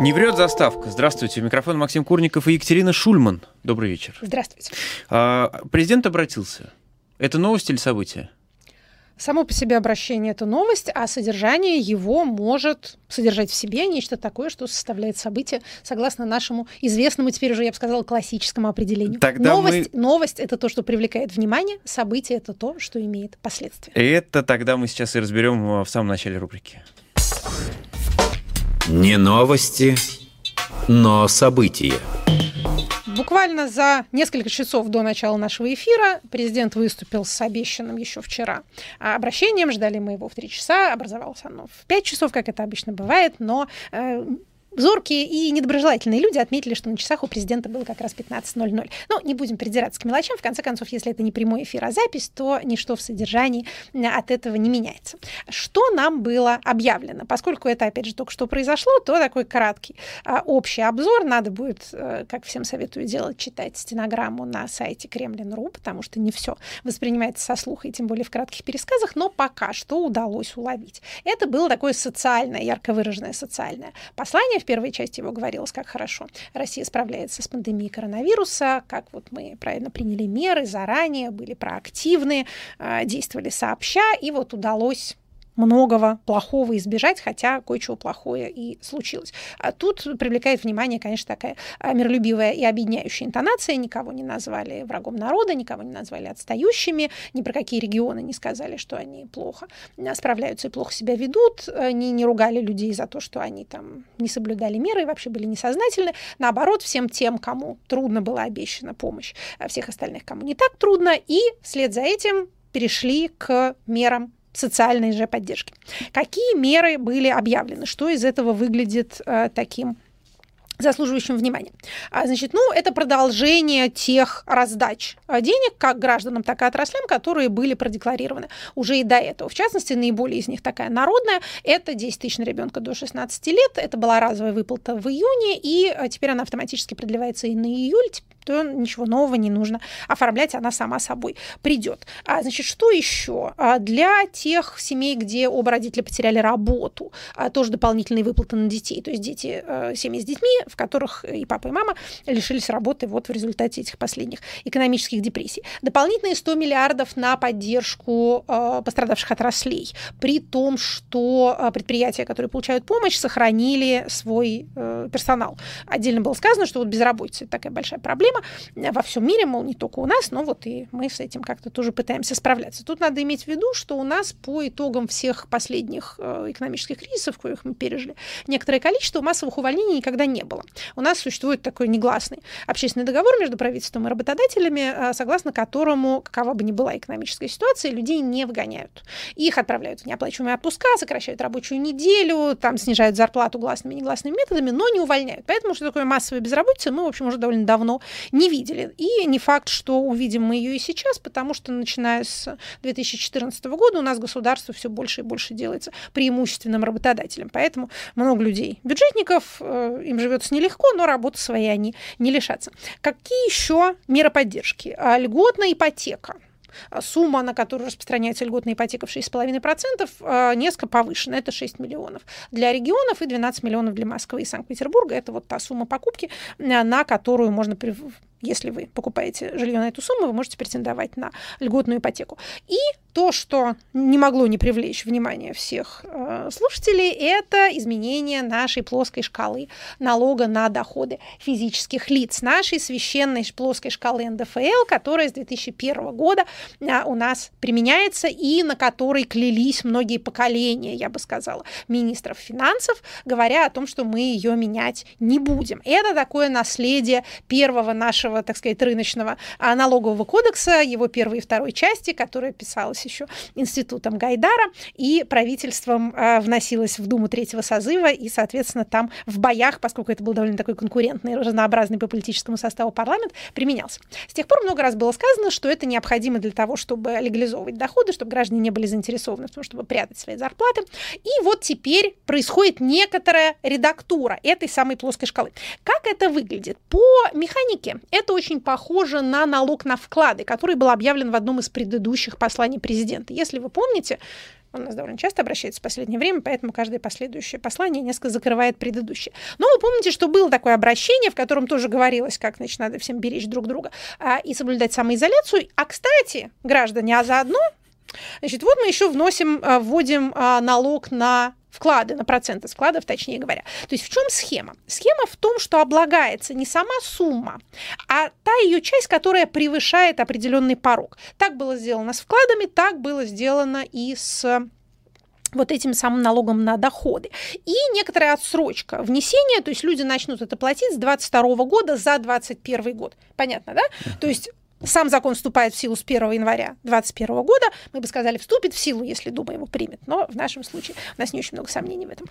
Не врет заставка. Здравствуйте. Микрофон Максим Курников и Екатерина Шульман. Добрый вечер. Здравствуйте. А, президент обратился. Это новость или событие? Само по себе обращение – это новость, а содержание его может содержать в себе нечто такое, что составляет событие, согласно нашему известному, теперь уже, я бы сказала, классическому определению. Тогда новость, мы... новость – это то, что привлекает внимание, событие – это то, что имеет последствия. Это тогда мы сейчас и разберем в самом начале рубрики. Не новости, но события. Буквально за несколько часов до начала нашего эфира президент выступил с обещанным еще вчера обращением. Ждали мы его в три часа. Образовалось оно в пять часов, как это обычно бывает. Но э, Зоркие и недоброжелательные люди отметили, что на часах у президента было как раз 15.00. Ну, не будем придираться к мелочам. В конце концов, если это не прямой эфир, а запись, то ничто в содержании от этого не меняется. Что нам было объявлено? Поскольку это, опять же, только что произошло, то такой краткий а, общий обзор. Надо будет, э, как всем советую делать, читать стенограмму на сайте Кремлин.ру, потому что не все воспринимается со слуха, и тем более в кратких пересказах, но пока что удалось уловить. Это было такое социальное, ярко выраженное социальное послание в первой части его говорилось, как хорошо Россия справляется с пандемией коронавируса, как вот мы правильно приняли меры заранее, были проактивны, а, действовали сообща, и вот удалось многого плохого избежать, хотя кое-чего плохое и случилось. А тут привлекает внимание, конечно, такая а, миролюбивая и объединяющая интонация. Никого не назвали врагом народа, никого не назвали отстающими, ни про какие регионы не сказали, что они плохо а, справляются и плохо себя ведут, не, не ругали людей за то, что они там не соблюдали меры и вообще были несознательны. Наоборот, всем тем, кому трудно была обещана помощь, всех остальных, кому не так трудно, и вслед за этим перешли к мерам социальной же поддержки. Какие меры были объявлены? Что из этого выглядит э, таким заслуживающим внимания. А, значит, ну, это продолжение тех раздач а, денег как гражданам, так и отраслям, которые были продекларированы уже и до этого. В частности, наиболее из них такая народная. Это 10 тысяч на ребенка до 16 лет. Это была разовая выплата в июне, и а, теперь она автоматически продлевается и на июль то ничего нового не нужно оформлять, она сама собой придет. А, значит, что еще? А, для тех семей, где оба родителя потеряли работу, а, тоже дополнительные выплаты на детей. То есть дети, а, семьи с детьми, в которых и папа, и мама лишились работы вот в результате этих последних экономических депрессий. Дополнительные 100 миллиардов на поддержку а, пострадавших отраслей, при том, что а, предприятия, которые получают помощь, сохранили свой персонал. Отдельно было сказано, что вот безработица – это такая большая проблема, проблема во всем мире, мол, не только у нас, но вот и мы с этим как-то тоже пытаемся справляться. Тут надо иметь в виду, что у нас по итогам всех последних э, экономических кризисов, коих мы пережили, некоторое количество массовых увольнений никогда не было. У нас существует такой негласный общественный договор между правительством и работодателями, э, согласно которому, какова бы ни была экономическая ситуация, людей не выгоняют. Их отправляют в неоплачиваемые отпуска, сокращают рабочую неделю, там снижают зарплату гласными и негласными методами, но не увольняют. Поэтому, что такое массовая безработица, мы, в общем, уже довольно давно не видели. И не факт, что увидим мы ее и сейчас, потому что начиная с 2014 года у нас государство все больше и больше делается преимущественным работодателем. Поэтому много людей, бюджетников, э, им живется нелегко, но работы своей они не лишатся. Какие еще меры поддержки? А, льготная ипотека сумма, на которую распространяется льготная ипотека в 6,5%, а, несколько повышена. Это 6 миллионов для регионов и 12 миллионов для Москвы и Санкт-Петербурга. Это вот та сумма покупки, на которую можно если вы покупаете жилье на эту сумму, вы можете претендовать на льготную ипотеку. И то, что не могло не привлечь внимание всех э, слушателей, это изменение нашей плоской шкалы налога на доходы физических лиц, нашей священной плоской шкалы НДФЛ, которая с 2001 года э, у нас применяется и на которой клялись многие поколения, я бы сказала, министров финансов, говоря о том, что мы ее менять не будем. Это такое наследие первого нашего, так сказать, рыночного а, налогового кодекса, его первой и второй части, которая писалась еще институтом Гайдара, и правительством э, вносилось в Думу третьего созыва, и, соответственно, там в боях, поскольку это был довольно такой конкурентный, разнообразный по политическому составу парламент, применялся. С тех пор много раз было сказано, что это необходимо для того, чтобы легализовывать доходы, чтобы граждане не были заинтересованы в том, чтобы прятать свои зарплаты. И вот теперь происходит некоторая редактура этой самой плоской шкалы. Как это выглядит? По механике это очень похоже на налог на вклады, который был объявлен в одном из предыдущих посланий президента. Если вы помните, Он нас довольно часто обращается в последнее время, поэтому каждое последующее послание несколько закрывает предыдущее. Но вы помните, что было такое обращение, в котором тоже говорилось, как значит, надо всем беречь друг друга а, и соблюдать самоизоляцию. А, кстати, граждане, а заодно Значит, вот мы еще вносим, а, вводим а, налог на вклады, на проценты складов, точнее говоря. То есть в чем схема? Схема в том, что облагается не сама сумма, а та ее часть, которая превышает определенный порог. Так было сделано с вкладами, так было сделано и с вот этим самым налогом на доходы. И некоторая отсрочка внесения, то есть люди начнут это платить с 22 года за 21 год. Понятно, да? То есть сам закон вступает в силу с 1 января 2021 года. Мы бы сказали, вступит в силу, если Дума его примет. Но в нашем случае у нас не очень много сомнений в этом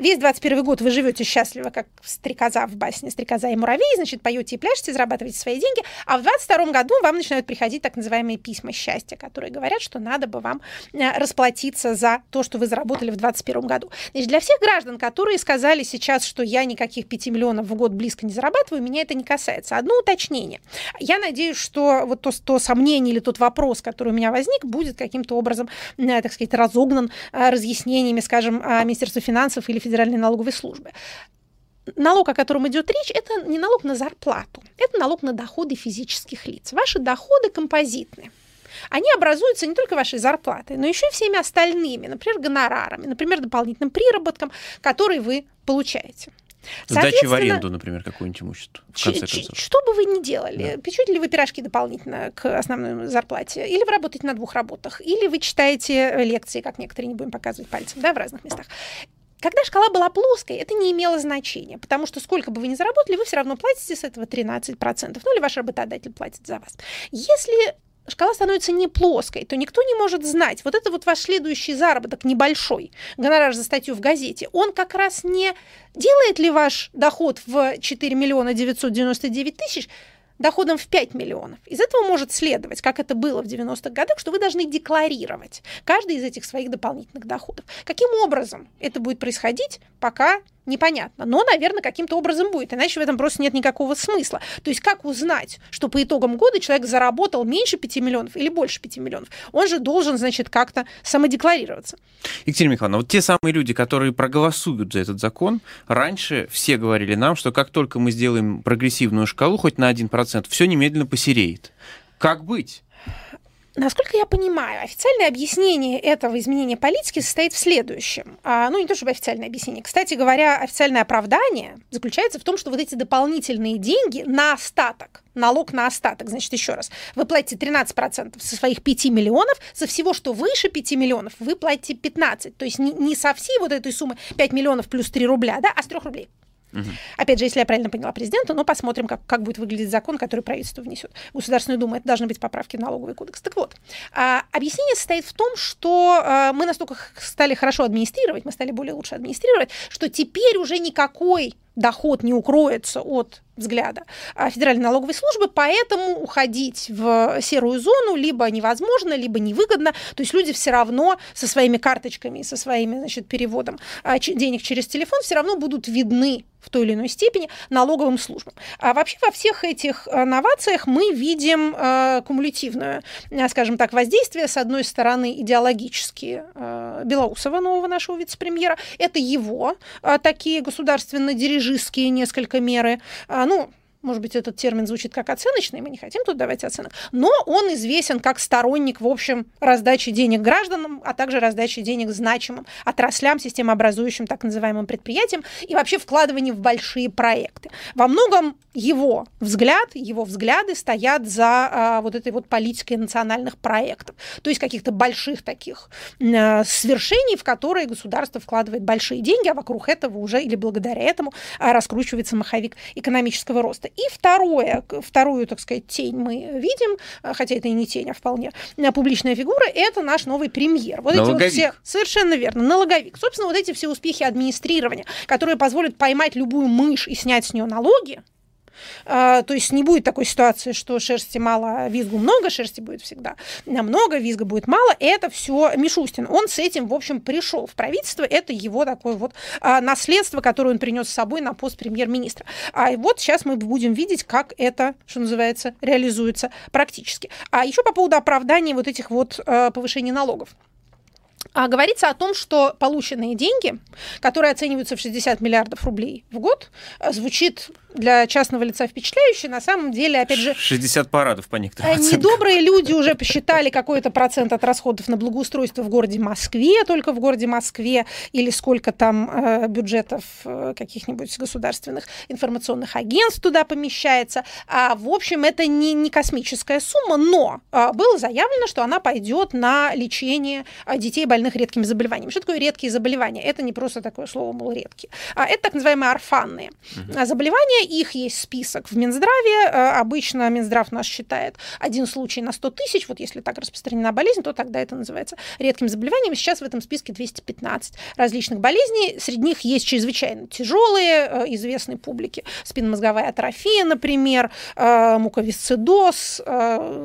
весь 21 год вы живете счастливо, как стрекоза в басне «Стрекоза и муравей», значит, поете и пляшете, зарабатываете свои деньги, а в 22 году вам начинают приходить так называемые письма счастья, которые говорят, что надо бы вам э, расплатиться за то, что вы заработали в 21 году. Значит, для всех граждан, которые сказали сейчас, что я никаких 5 миллионов в год близко не зарабатываю, меня это не касается. Одно уточнение. Я надеюсь, что вот то, то сомнение или тот вопрос, который у меня возник, будет каким-то образом, э, так сказать, разогнан э, разъяснениями, скажем, Министерства финансов или Федеральной налоговой службы. Налог, о котором идет речь, это не налог на зарплату, это налог на доходы физических лиц. Ваши доходы композитны. Они образуются не только вашей зарплатой, но еще и всеми остальными, например, гонорарами, например, дополнительным приработком, который вы получаете. Сдачи в аренду, например, какое-нибудь имущество. В конце концов. Что бы вы ни делали, да. печете ли вы пирожки дополнительно к основной зарплате, или вы работаете на двух работах, или вы читаете лекции, как некоторые, не будем показывать пальцем, да, в разных местах. Когда шкала была плоской, это не имело значения, потому что сколько бы вы ни заработали, вы все равно платите с этого 13%, ну или ваш работодатель платит за вас. Если шкала становится не плоской, то никто не может знать, вот это вот ваш следующий заработок небольшой, гонорар за статью в газете, он как раз не делает ли ваш доход в 4 миллиона 999 тысяч доходом в 5 миллионов. Из этого может следовать, как это было в 90-х годах, что вы должны декларировать каждый из этих своих дополнительных доходов. Каким образом это будет происходить, пока непонятно. Но, наверное, каким-то образом будет, иначе в этом просто нет никакого смысла. То есть как узнать, что по итогам года человек заработал меньше 5 миллионов или больше 5 миллионов? Он же должен, значит, как-то самодекларироваться. Екатерина Михайловна, вот те самые люди, которые проголосуют за этот закон, раньше все говорили нам, что как только мы сделаем прогрессивную шкалу хоть на 1%, все немедленно посереет. Как быть? Насколько я понимаю, официальное объяснение этого изменения политики состоит в следующем. А, ну, не то чтобы официальное объяснение. Кстати говоря, официальное оправдание заключается в том, что вот эти дополнительные деньги на остаток, налог на остаток, значит, еще раз, вы платите 13% со своих 5 миллионов, со всего, что выше 5 миллионов, вы платите 15. То есть не, не со всей вот этой суммы 5 миллионов плюс 3 рубля, да, а с 3 рублей. Угу. Опять же, если я правильно поняла президента, но посмотрим, как, как будет выглядеть закон, который правительство внесет. Государственная Дума, это должны быть поправки в налоговый кодекс. Так вот, а, объяснение состоит в том, что а, мы настолько стали хорошо администрировать, мы стали более лучше администрировать, что теперь уже никакой доход не укроется от взгляда Федеральной налоговой службы, поэтому уходить в серую зону либо невозможно, либо невыгодно. То есть люди все равно со своими карточками, со своими значит, переводом а, денег через телефон все равно будут видны в той или иной степени налоговым службам. А вообще во всех этих а, новациях мы видим кумулятивное, скажем так, воздействие. С одной стороны, идеологически э, Белоусова, нового нашего вице-премьера. Это его такие государственно-дирижистские несколько меры. Э, ну, может быть, этот термин звучит как оценочный, мы не хотим тут давать оценок, но он известен как сторонник, в общем, раздачи денег гражданам, а также раздачи денег значимым отраслям, системообразующим так называемым предприятиям и вообще вкладывание в большие проекты. Во многом его взгляд, его взгляды стоят за а, вот этой вот политикой национальных проектов, то есть каких-то больших таких а, свершений, в которые государство вкладывает большие деньги, а вокруг этого уже или благодаря этому а, раскручивается маховик экономического роста. И второе, вторую, так сказать, тень мы видим, э, хотя это и не тень, а вполне э, публичная фигура, это наш новый премьер. Вот налоговик. эти вот все, совершенно верно, налоговик. Собственно, вот эти все успехи администрирования, которые позволят поймать любую мышь и снять с нее налоги, то есть не будет такой ситуации, что шерсти мало, а визгу много, шерсти будет всегда много, визга будет мало. Это все Мишустин. Он с этим, в общем, пришел в правительство. Это его такое вот а, наследство, которое он принес с собой на пост премьер-министра. А вот сейчас мы будем видеть, как это, что называется, реализуется практически. А еще по поводу оправдания вот этих вот повышений налогов. а говорится о том, что полученные деньги, которые оцениваются в 60 миллиардов рублей в год, звучит для частного лица впечатляюще. На самом деле, опять же... 60 парадов по некоторым Недобрые люди уже посчитали какой-то процент от расходов на благоустройство в городе Москве, только в городе Москве, или сколько там э, бюджетов э, каких-нибудь государственных информационных агентств туда помещается. А, в общем, это не, не космическая сумма, но э, было заявлено, что она пойдет на лечение э, детей больных редкими заболеваниями. Что такое редкие заболевания? Это не просто такое слово, мол, редкие. А это так называемые орфанные угу. заболевания. Их есть список в Минздраве. Э, обычно Минздрав нас считает один случай на 100 тысяч. Вот если так распространена болезнь, то тогда это называется редким заболеванием. Сейчас в этом списке 215 различных болезней. Среди них есть чрезвычайно тяжелые, э, известные публике. Спинномозговая атрофия, например, муковисцидоз,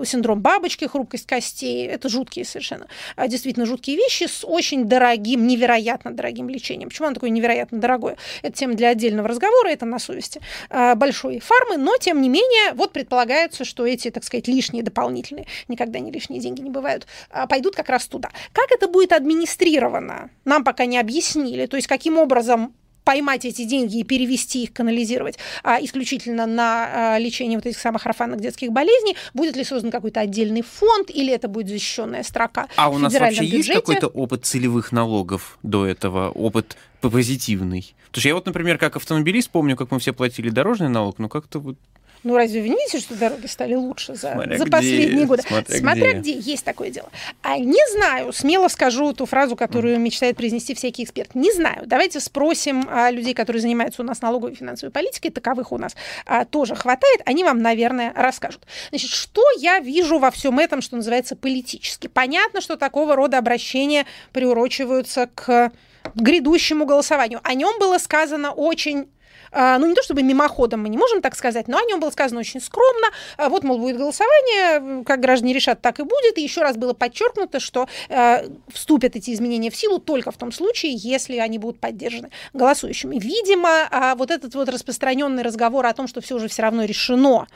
синдром бабочки, хрупкость костей. Это жуткие совершенно, действительно жуткие вещи с очень дорогим, невероятно дорогим лечением. Почему оно такое невероятно дорогое? Это тема для отдельного разговора, это на совести большой фармы, но тем не менее, вот предполагается, что эти, так сказать, лишние дополнительные, никогда не лишние деньги не бывают, а, пойдут как раз туда. Как это будет администрировано, нам пока не объяснили, то есть каким образом поймать эти деньги и перевести их, канализировать а, исключительно на а, лечение вот этих самых орфанных детских болезней? Будет ли создан какой-то отдельный фонд или это будет защищенная строка? А у нас вообще бюджете? есть какой-то опыт целевых налогов до этого, опыт позитивный? Потому что я вот, например, как автомобилист помню, как мы все платили дорожный налог, но как-то вот ну, разве вы не видите, что дороги стали лучше за, смотря за последние годы? Смотря, смотря где. где. Есть такое дело. А не знаю, смело скажу ту фразу, которую mm. мечтает произнести всякий эксперт. Не знаю. Давайте спросим а, людей, которые занимаются у нас налоговой и финансовой политикой. Таковых у нас а, тоже хватает. Они вам, наверное, расскажут. Значит, что я вижу во всем этом, что называется политически? Понятно, что такого рода обращения приурочиваются к грядущему голосованию. О нем было сказано очень ну не то чтобы мимоходом мы не можем так сказать, но о нем было сказано очень скромно. А, вот, мол, будет голосование, как граждане решат, так и будет. И еще раз было подчеркнуто, что э, вступят эти изменения в силу только в том случае, если они будут поддержаны голосующими. Видимо, вот этот вот распространенный разговор о том, что все уже все равно решено,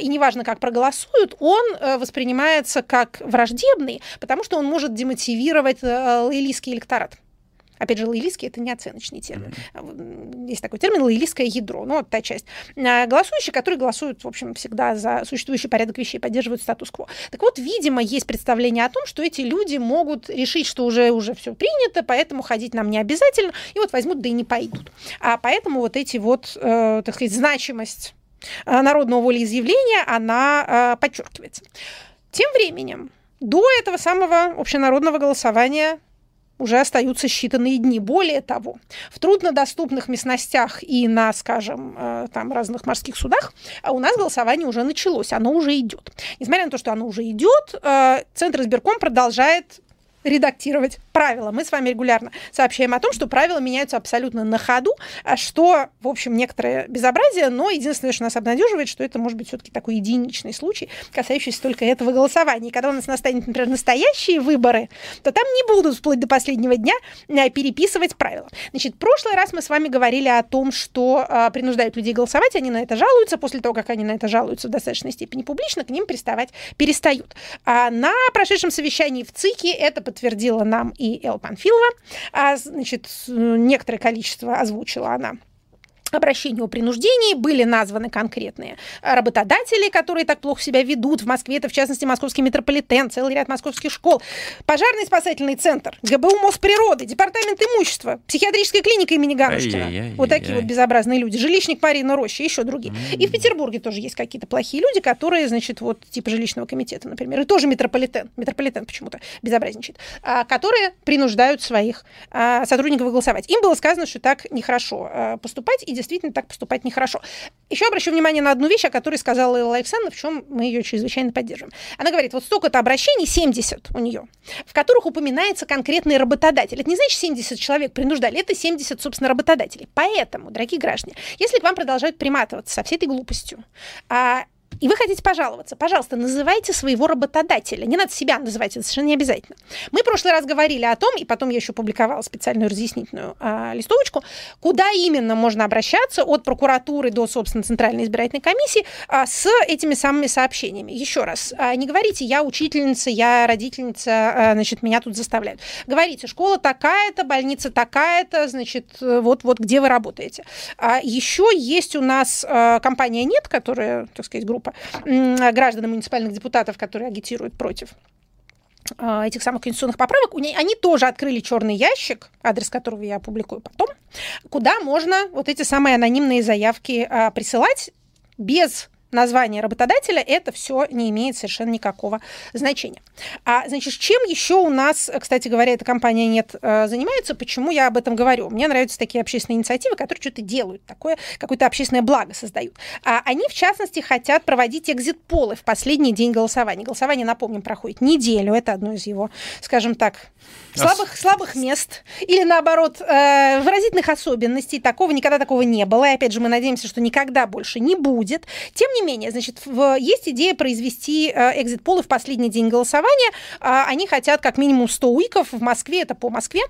и неважно, как проголосуют, он э, воспринимается как враждебный, потому что он может демотивировать э, лоялистский электорат. Опять же, лоялистский – это не оценочный термин. Mm-hmm. Есть такой термин «лоялистское ядро», ну, вот та часть. А, голосующие, которые голосуют, в общем, всегда за существующий порядок вещей, поддерживают статус-кво. Так вот, видимо, есть представление о том, что эти люди могут решить, что уже, уже все принято, поэтому ходить нам не обязательно, и вот возьмут, да и не пойдут. А поэтому вот эти вот, э, так сказать, значимость э, народного волеизъявления, она э, подчеркивается. Тем временем, до этого самого общенародного голосования уже остаются считанные дни. Более того, в труднодоступных местностях и на, скажем, э, там разных морских судах у нас голосование уже началось, оно уже идет. Несмотря на то, что оно уже идет, э, Центр избирком продолжает редактировать правила. Мы с вами регулярно сообщаем о том, что правила меняются абсолютно на ходу, а что, в общем, некоторое безобразие, но единственное, что нас обнадеживает, что это может быть все-таки такой единичный случай, касающийся только этого голосования. И когда у нас настанет, например, настоящие выборы, то там не будут вплоть до последнего дня э, переписывать правила. Значит, в прошлый раз мы с вами говорили о том, что а, принуждают людей голосовать, они на это жалуются, после того, как они на это жалуются в достаточной степени публично, к ним приставать перестают. А на прошедшем совещании в ЦИКе это подтвердила нам и Эл Панфилова. А, значит, некоторое количество озвучила она обращению о принуждении были названы конкретные работодатели, которые так плохо себя ведут. В Москве это, в частности, московский метрополитен, целый ряд московских школ, пожарный спасательный центр, ГБУ Мосприроды, департамент имущества, психиатрическая клиника имени Ганушкина. Вот такие вот безобразные люди. Жилищник Марина Роща, еще другие. И в Петербурге тоже есть какие-то плохие люди, которые, значит, вот типа жилищного комитета, например, и тоже метрополитен, метрополитен почему-то безобразничает, а, которые принуждают своих а, сотрудников голосовать. Им было сказано, что так нехорошо а, поступать, и действительно так поступать нехорошо. Еще обращу внимание на одну вещь, о которой сказала Элла Александровна, в чем мы ее чрезвычайно поддерживаем. Она говорит, вот столько-то обращений, 70 у нее, в которых упоминается конкретный работодатель. Это не значит 70 человек принуждали, это 70, собственно, работодателей. Поэтому, дорогие граждане, если к вам продолжают приматываться со всей этой глупостью, а и вы хотите пожаловаться, пожалуйста, называйте своего работодателя. Не надо себя называть, это совершенно не обязательно. Мы в прошлый раз говорили о том, и потом я еще публиковала специальную разъяснительную а, листовочку, куда именно можно обращаться от прокуратуры до, собственно, Центральной избирательной комиссии а, с этими самыми сообщениями. Еще раз, а, не говорите, я учительница, я родительница, а, значит, меня тут заставляют. Говорите, школа такая-то, больница такая-то, значит, вот-вот где вы работаете. А, еще есть у нас компания «Нет», которая, так сказать, группа граждан и муниципальных депутатов, которые агитируют против а, этих самых конституционных поправок, они тоже открыли черный ящик, адрес которого я опубликую потом, куда можно вот эти самые анонимные заявки а, присылать без название работодателя, это все не имеет совершенно никакого значения. А, значит, чем еще у нас, кстати говоря, эта компания нет э, занимается? Почему я об этом говорю? Мне нравятся такие общественные инициативы, которые что-то делают, такое какое-то общественное благо создают. А они, в частности, хотят проводить экзит-полы в последний день голосования. Голосование, напомним, проходит неделю. Это одно из его, скажем так, слабых, слабых мест. Или, наоборот, э, выразительных особенностей. Такого никогда такого не было. И, опять же, мы надеемся, что никогда больше не будет. Тем не менее, значит, в, есть идея произвести э, экзит-полы в последний день голосования. Э, они хотят как минимум 100 уиков в Москве, это по Москве,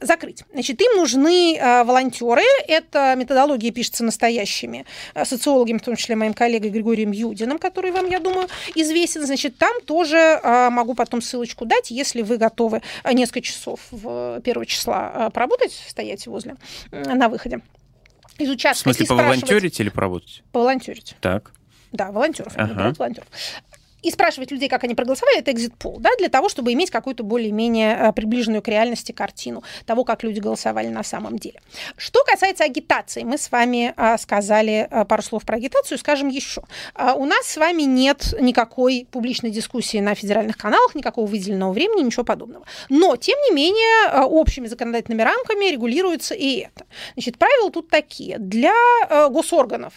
закрыть. Значит, им нужны э, волонтеры. Эта методология пишется настоящими социологами, в том числе моим коллегой Григорием Юдиным, который вам, я думаю, известен. Значит, там тоже могу потом ссылочку дать, если вы готовы несколько часов в первого числа поработать, стоять возле на выходе изучать. В смысле, поволонтерить или поработать? Поволонтерить. Так. Да, волонтеров. Ага. волонтеров и спрашивать людей, как они проголосовали, это экзит пол, да, для того, чтобы иметь какую-то более-менее э, приближенную к реальности картину того, как люди голосовали на самом деле. Что касается агитации, мы с вами а, сказали а, пару слов про агитацию, скажем еще. А, у нас с вами нет никакой публичной дискуссии на федеральных каналах, никакого выделенного времени, ничего подобного. Но, тем не менее, а, общими законодательными рамками регулируется и это. Значит, правила тут такие. Для а, госорганов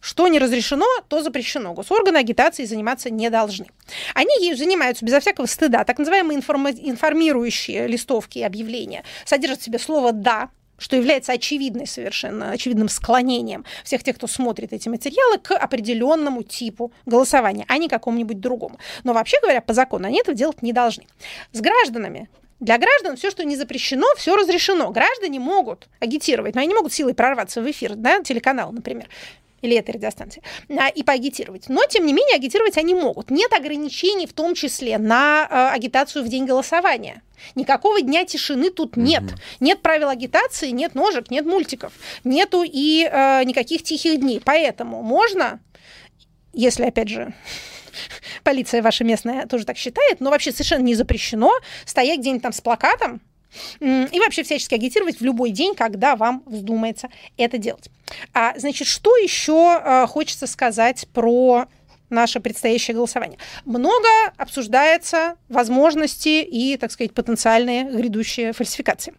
что не разрешено, то запрещено. Госорганы агитацией заниматься не должны. Они ею занимаются безо всякого стыда. Так называемые информирующие листовки и объявления содержат в себе слово «да», что является очевидной совершенно, очевидным склонением всех тех, кто смотрит эти материалы, к определенному типу голосования, а не какому-нибудь другому. Но вообще говоря, по закону они этого делать не должны. С гражданами для граждан все, что не запрещено, все разрешено. Граждане могут агитировать, но они не могут силой прорваться в эфир, да, телеканал, например или этой радиостанции, а, и поагитировать. Но, тем не менее, агитировать они могут. Нет ограничений, в том числе на а, агитацию в день голосования. Никакого дня тишины тут нет. Угу. Нет правил агитации, нет ножек, нет мультиков, нету и э, никаких тихих дней. Поэтому можно, если, опять же, полиция ваша местная тоже так считает, но вообще совершенно не запрещено стоять где-нибудь там с плакатом и вообще всячески агитировать в любой день, когда вам вздумается это делать. А, значит, что еще а, хочется сказать про наше предстоящее голосование. Много обсуждается возможности и, так сказать, потенциальные грядущие фальсификации.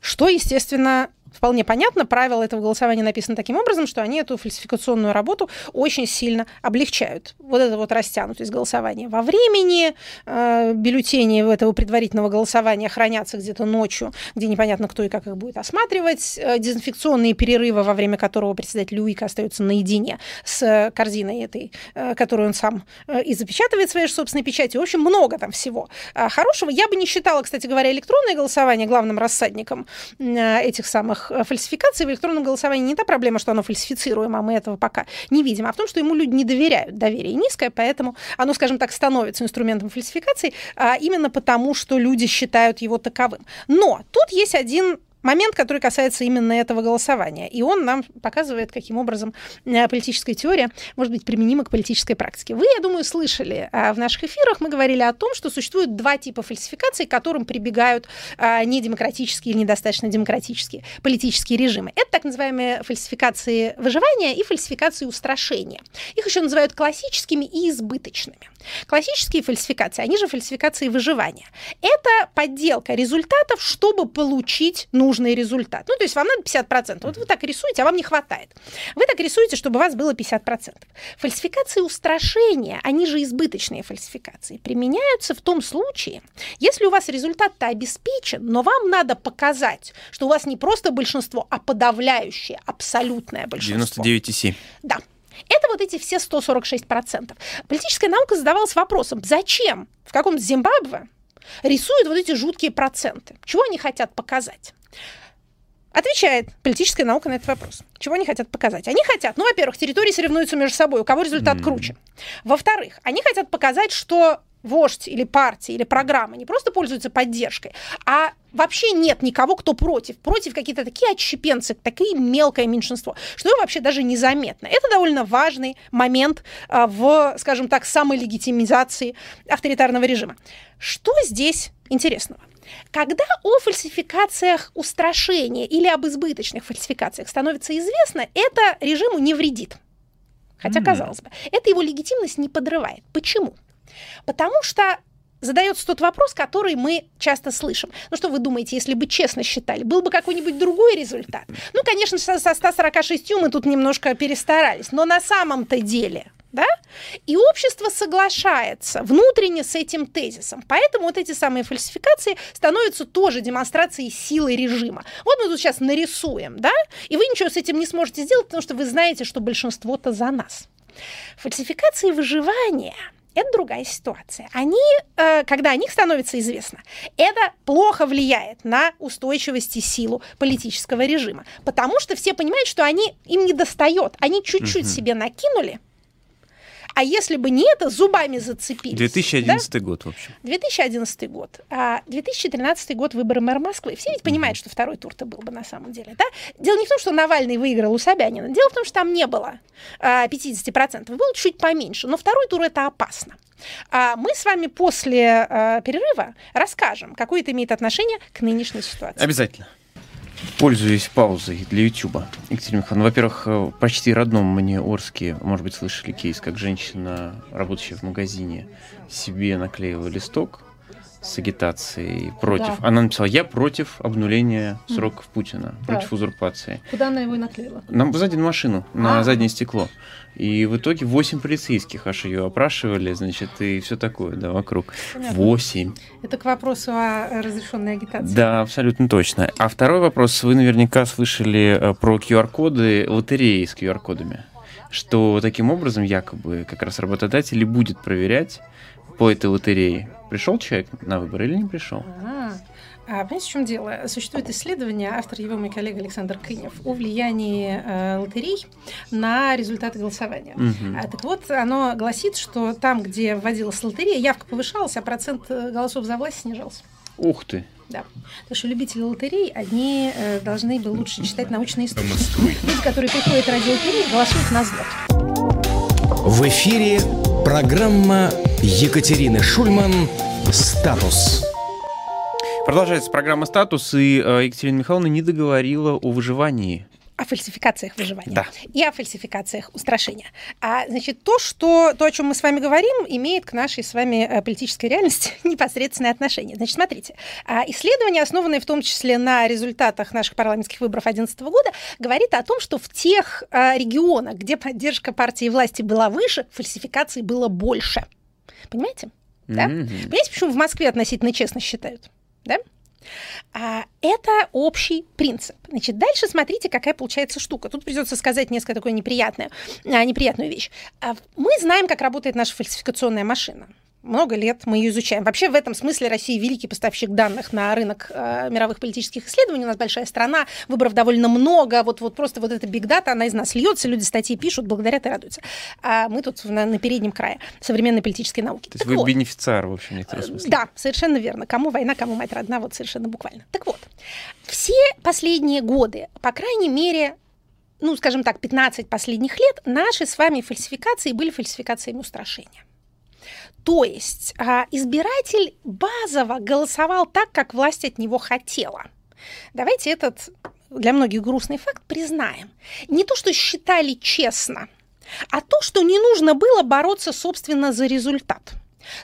Что, естественно, вполне понятно, правила этого голосования написаны таким образом, что они эту фальсификационную работу очень сильно облегчают. Вот это вот растянутость голосования во времени, э, бюллетени этого предварительного голосования хранятся где-то ночью, где непонятно, кто и как их будет осматривать, э, дезинфекционные перерывы, во время которого председатель Люика остается наедине с корзиной этой, э, которую он сам э, и запечатывает своей же собственной печатью. В общем, много там всего э, хорошего. Я бы не считала, кстати говоря, электронное голосование главным рассадником э, этих самых Э, фальсификации в электронном голосовании не та проблема, что оно фальсифицируемо, а мы этого пока не видим, а в том, что ему люди не доверяют. Доверие низкое, поэтому оно, скажем так, становится инструментом фальсификации а именно потому, что люди считают его таковым. Но тут есть один момент, который касается именно этого голосования. И он нам показывает, каким образом э, политическая теория может быть применима к политической практике. Вы, я думаю, слышали а, в наших эфирах, мы говорили о том, что существует два типа фальсификаций, к которым прибегают а, недемократические или недостаточно демократические политические режимы. Это так называемые фальсификации выживания и фальсификации устрашения. Их еще называют классическими и избыточными. Классические фальсификации, они же фальсификации выживания. Это подделка результатов, чтобы получить нужный результат. Ну, то есть вам надо 50%. Вот вы так рисуете, а вам не хватает. Вы так рисуете, чтобы у вас было 50%. Фальсификации устрашения, они же избыточные фальсификации, применяются в том случае, если у вас результат-то обеспечен, но вам надо показать, что у вас не просто большинство, а подавляющее, абсолютное большинство. 99,7. Да. Это вот эти все 146%. Политическая наука задавалась вопросом, зачем в каком-то Зимбабве рисуют вот эти жуткие проценты? Чего они хотят показать? Отвечает политическая наука на этот вопрос. Чего они хотят показать? Они хотят, ну, во-первых, территории соревнуются между собой, у кого результат круче. Во-вторых, они хотят показать, что вождь или партия или программа не просто пользуются поддержкой, а вообще нет никого, кто против. Против какие-то такие отщепенцы, такие мелкое меньшинство, что его вообще даже незаметно. Это довольно важный момент а, в, скажем так, самолегитимизации авторитарного режима. Что здесь интересного? Когда о фальсификациях устрашения или об избыточных фальсификациях становится известно, это режиму не вредит. Хотя, казалось бы, это его легитимность не подрывает. Почему? Потому что задается тот вопрос, который мы часто слышим. Ну что вы думаете, если бы честно считали, был бы какой-нибудь другой результат? Ну, конечно, со 146 мы тут немножко перестарались, но на самом-то деле да? И общество соглашается внутренне с этим тезисом. Поэтому вот эти самые фальсификации становятся тоже демонстрацией силы режима. Вот мы тут сейчас нарисуем, да? И вы ничего с этим не сможете сделать, потому что вы знаете, что большинство-то за нас. Фальсификации выживания – это другая ситуация. Они, э, когда о них становится известно, это плохо влияет на устойчивость и силу политического режима, потому что все понимают, что они им не достает, они чуть-чуть угу. себе накинули, а если бы не это, зубами зацепились. 2011 да? год, в общем. 2011 год. А 2013 год выборы мэра Москвы. Все ведь понимают, что второй тур-то был бы на самом деле. Да? Дело не в том, что Навальный выиграл у Собянина. Дело в том, что там не было а, 50%. Было чуть поменьше. Но второй тур это опасно. А мы с вами после а, перерыва расскажем, какое это имеет отношение к нынешней ситуации. Обязательно. Пользуясь паузой для Ютуба, Екатерина Михайловна, во-первых, э, почти родном мне Орске, может быть, слышали кейс, как женщина, работающая в магазине, себе наклеила листок с агитацией против. Да. Она написала, я против обнуления сроков Путина, да. против узурпации. Куда она его наклеила? Нам сзади на машину, на а. заднее стекло. И в итоге 8 полицейских аж ее опрашивали, значит, и все такое, да, вокруг. Понятно. 8. Это к вопросу о разрешенной агитации. Да, абсолютно точно. А второй вопрос, вы наверняка слышали э, про QR-коды, лотереи с QR-кодами что таким образом якобы как раз работодатели будет проверять по этой лотерее, пришел человек на выборы или не пришел. А, а понимаете, в чем дело? Существует исследование, автор его мой коллега Александр Кынев, о влиянии э, лотерей на результаты голосования. Угу. А, так вот, оно гласит, что там, где вводилась лотерея, явка повышалась, а процент э, голосов за власть снижался. Ух ты! Да. Потому что любители лотерей, одни э, должны бы лучше читать научные истории. Люди, которые приходят ради лотереи, голосуют на звук. В эфире программа Екатерины Шульман «Статус». Продолжается программа «Статус», и э, Екатерина Михайловна не договорила о выживании о фальсификациях выживания да. и о фальсификациях устрашения. А значит, то, что, то, о чем мы с вами говорим, имеет к нашей с вами э, политической реальности непосредственное отношение. Значит, смотрите, а, исследование, основанное в том числе на результатах наших парламентских выборов 2011 года, говорит о том, что в тех а, регионах, где поддержка партии власти была выше, фальсификаций было больше. Понимаете? Да? Mm-hmm. Понимаете, почему в Москве относительно честно считают? Да? А, это общий принцип. Значит, дальше смотрите, какая получается штука. Тут придется сказать несколько такое неприятное, а, неприятную вещь. А, мы знаем, как работает наша фальсификационная машина много лет мы ее изучаем. Вообще в этом смысле Россия великий поставщик данных на рынок э, мировых политических исследований. У нас большая страна, выборов довольно много. Вот, вот просто вот эта биг дата, она из нас льется, люди статьи пишут, благодарят и радуются. А мы тут на, на переднем крае современной политической науки. То есть так вы вот. бенефициар, в общем, в некотором смысле. Да, совершенно верно. Кому война, кому мать родна, вот совершенно буквально. Так вот, все последние годы, по крайней мере, ну, скажем так, 15 последних лет, наши с вами фальсификации были фальсификациями устрашения. То есть а, избиратель базово голосовал так, как власть от него хотела. Давайте этот для многих грустный факт признаем. Не то, что считали честно, а то, что не нужно было бороться, собственно, за результат.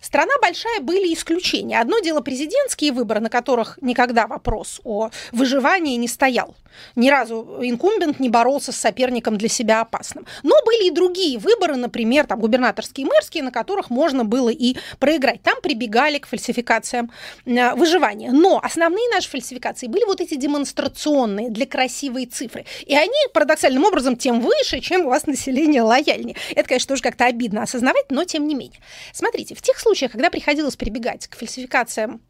Страна большая были исключения. Одно дело президентские выборы, на которых никогда вопрос о выживании не стоял. Ни разу инкумбент не боролся с соперником для себя опасным. Но были и другие выборы, например, там губернаторские и мэрские, на которых можно было и проиграть. Там прибегали к фальсификациям э, выживания. Но основные наши фальсификации были вот эти демонстрационные для красивой цифры. И они парадоксальным образом тем выше, чем у вас население лояльнее. Это, конечно, тоже как-то обидно осознавать, но тем не менее. Смотрите, в тех случаях, когда приходилось прибегать к фальсификациям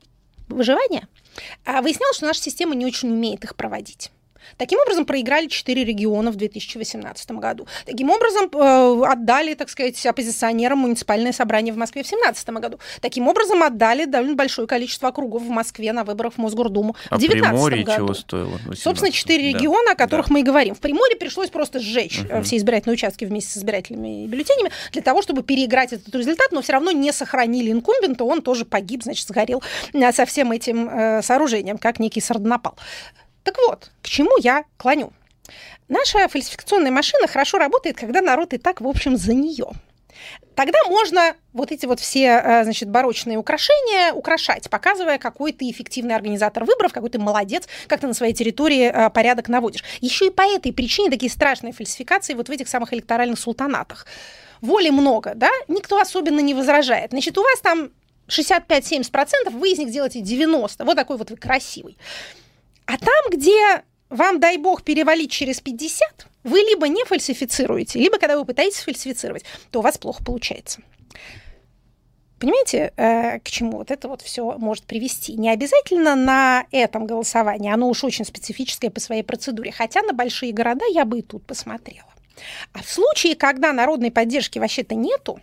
выживания, а, выяснялось, что наша система не очень умеет их проводить. Таким образом, проиграли четыре региона в 2018 году. Таким образом, э, отдали, так сказать, оппозиционерам муниципальное собрание в Москве в 2017 году. Таким образом, отдали довольно большое количество округов в Москве на выборах в Мосгордуму а в 2019 Приморье году. чего стоило? Собственно, четыре региона, о которых да. мы и говорим. В Приморье пришлось просто сжечь Мгм. все избирательные участки вместе с избирательными бюллетенями для того, чтобы переиграть этот результат, но все равно не сохранили инкумбента, он тоже погиб, значит, сгорел э, со всем этим э, сооружением, как некий сардонапал. Так вот, к чему я клоню? Наша фальсификационная машина хорошо работает, когда народ и так, в общем, за нее. Тогда можно вот эти вот все, э, значит, барочные украшения украшать, показывая, какой ты эффективный организатор выборов, какой ты молодец, как ты на своей территории э, порядок наводишь. Еще и по этой причине такие страшные фальсификации вот в этих самых электоральных султанатах. Воли много, да, никто особенно не возражает. Значит, у вас там 65-70%, вы из них делаете 90%. Вот такой вот вы красивый. А там, где вам, дай бог, перевалить через 50, вы либо не фальсифицируете, либо, когда вы пытаетесь фальсифицировать, то у вас плохо получается. Понимаете, э, к чему вот это вот все может привести? Не обязательно на этом голосовании, оно уж очень специфическое по своей процедуре, хотя на большие города я бы и тут посмотрела. А в случае, когда народной поддержки вообще-то нету,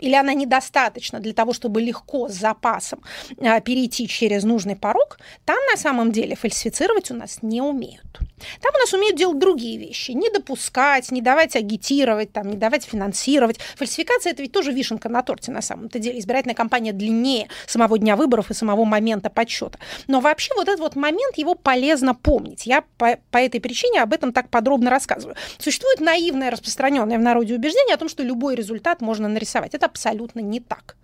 или она недостаточна для того, чтобы легко, с запасом а, перейти через нужный порог, там на самом деле фальсифицировать у нас не умеют. Там у нас умеют делать другие вещи. Не допускать, не давать агитировать, там, не давать финансировать. Фальсификация – это ведь тоже вишенка на торте на самом-то деле. Избирательная кампания длиннее самого дня выборов и самого момента подсчета. Но вообще вот этот вот момент, его полезно помнить. Я по, по этой причине об этом так подробно рассказываю. Существует наивное, распространенное в народе убеждение о том, что любой результат можно нарисовать. Это абсолютно не так.